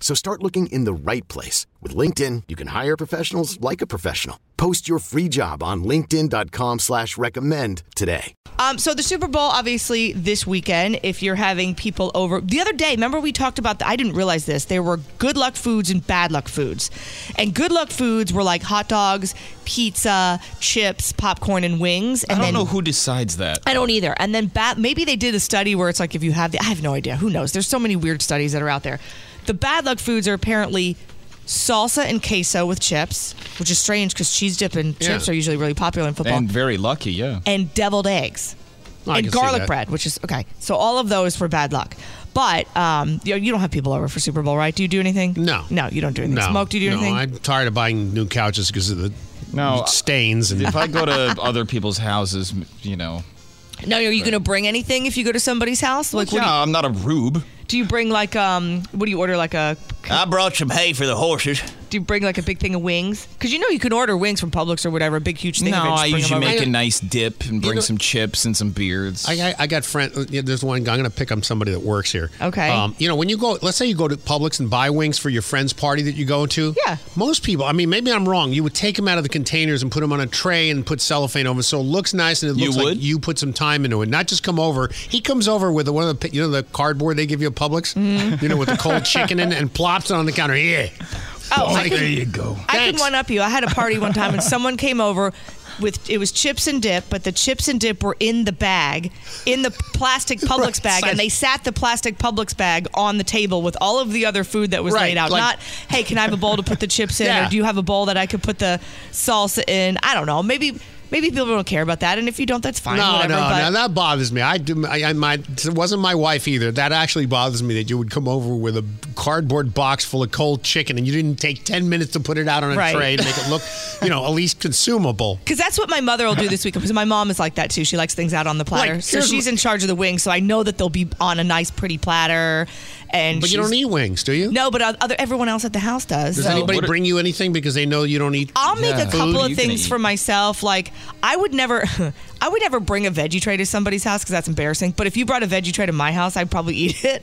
So start looking in the right place. With LinkedIn, you can hire professionals like a professional. Post your free job on linkedin.com slash recommend today. Um, so the Super Bowl, obviously, this weekend, if you're having people over. The other day, remember we talked about, the, I didn't realize this, there were good luck foods and bad luck foods. And good luck foods were like hot dogs, pizza, chips, popcorn, and wings. And I don't then, know who decides that. I don't either. And then bad, maybe they did a study where it's like if you have the, I have no idea. Who knows? There's so many weird studies that are out there. The bad luck foods are apparently salsa and queso with chips, which is strange because cheese dip and Yeah. chips are usually really popular in football. And very lucky, yeah. and deviled eggs I and garlic bread, which is okay. So all of those for bad luck. But um, you, you don't have people over for Super Bowl, right? Do you do anything? No. no, you don't do anything. No, Smoke, do you do no, anything? I'm tired of buying new couches because of the No, stains and If I go to other people's houses, you know, no, are you going to bring anything if you go to somebody's house? Like, what yeah, I'm not a rube. Do, you, bring? Like, um, what do you order? Like a I brought some hay for the horses. do you bring like a big thing of wings? Because you know you can order wings from Publix or whatever, a big huge thing. No, of it, just I bring 'em usually over. make I- a nice dip and bring know- some chips and some beards. I, I, I got friend. yeah, There's one. Guy I'm going to pick on somebody that works here. Okay. Um, you know, when you go, let's say you go to Publix and buy wings for your friend's party that you go to. Yeah. Most people. I mean, maybe I'm wrong. You would take them out of the containers and put them on a tray and put cellophane over, so it looks nice and it You looks like you put some time into it. Not just come over. He comes over with the, one of the you know the cardboard they give you at Publix. Mm-hmm. You know, with the cold chicken in, it and plops it on the counter. Yeah. Oh, I there can, you go. I can one up you. I had a party one time and someone came over with it was chips and dip, but the chips and dip were in the bag, in the plastic Publix Right. bag, and they sat the plastic Publix bag on the table with all of the other food that was Right, laid out. like- Not, hey, can I have a bowl to put the chips in, Yeah. or do you have a bowl that I could put the salsa in? I don't know. Maybe maybe people don't care about that, and if you don't, that's fine. No, whatever, no, but no, that bothers me. I do. I, I my it wasn't my wife either. That actually bothers me that you would come over with a cardboard box full of cold chicken and you didn't take ten minutes to put it out on a Right. tray to make it look, you know, at least consumable. Because that's what my mother will do this week. Because my mom is like that too. She likes things out on the platter. Like, so she's in charge of the wings. So I know that they'll be on a nice, pretty platter. And But you don't eat wings, do you? No, but other everyone else at the house does. Does so anybody bring you anything because they know you don't eat? I'll make Yeah. a couple Food of things for myself. Like I would never, I would never bring a veggie tray to somebody's house because that's embarrassing. But if you brought a veggie tray to my house, I'd probably eat it.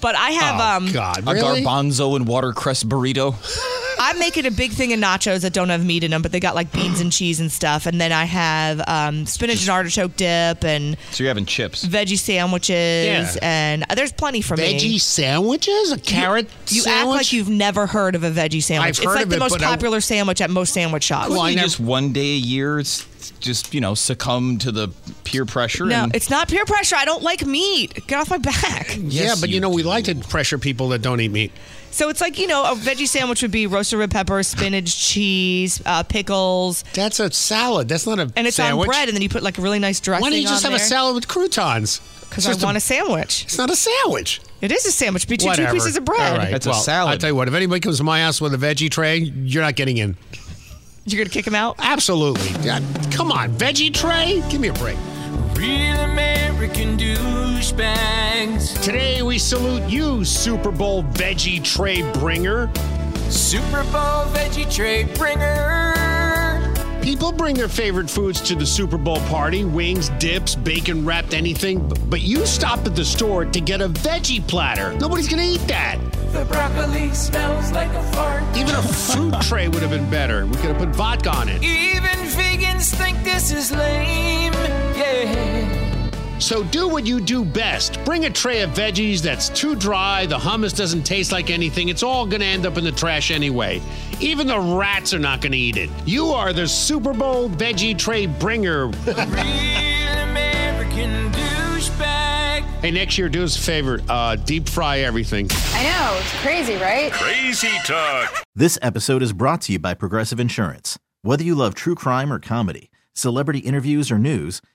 But I have, oh um, God, a garbanzo and watercress burrito. I'm making a big thing of nachos that don't have meat in them, but they got like beans and cheese and stuff. And then I have um, spinach and artichoke dip and So you're having chips. veggie sandwiches, Yeah. and there's plenty for me. Veggie sandwiches, a carrot You act sandwich. like you've never heard of a veggie sandwich. I've it's heard like of the it, most but I- popular sandwich at most sandwich shops. Couldn't I you never- just one day a year, s- just you know, succumb to the peer pressure? no, and it's not peer pressure. I don't like meat. Get off my back. yeah, but you you know we like to pressure people that don't eat meat. So it's like you know a veggie sandwich would be roasted red pepper, spinach, cheese, uh, pickles, That's a salad. That's not a and it's sandwich. on bread. And then you put like a really nice dressing. Why don't you just on have a salad with croutons? Because It's I just want a sandwich. It's not a sandwich. It is a sandwich. Between Whatever. two pieces of bread. All right. That's a salad. I'll tell you what. If anybody comes to my house with a veggie tray, you're not getting in. You're gonna kick him out. Absolutely. Yeah, come on, veggie tray. Give me a break. Douchebags. Today we salute you, Super Bowl veggie tray bringer. Super Bowl veggie tray bringer. People bring their favorite foods to the Super Bowl party wings, dips, bacon wrapped anything. But you stop at the store to get a veggie platter. Nobody's going to eat that. The broccoli smells like a fart. Even a fruit tray would have been better. We could have put vodka on it. Even vegans think this is lame. Yeah. So So do what you do best. Bring a tray of veggies that's too dry, the hummus doesn't taste like anything, it's all gonna end up in the trash anyway. Even the rats are not gonna eat it. You are the Super Bowl veggie tray bringer. Real American douchebag. hey, next year, do us a favor uh, deep fry everything. I know, it's crazy, right? Crazy talk. this episode is brought to you by Progressive Insurance. Whether you love true crime or comedy, celebrity interviews or news,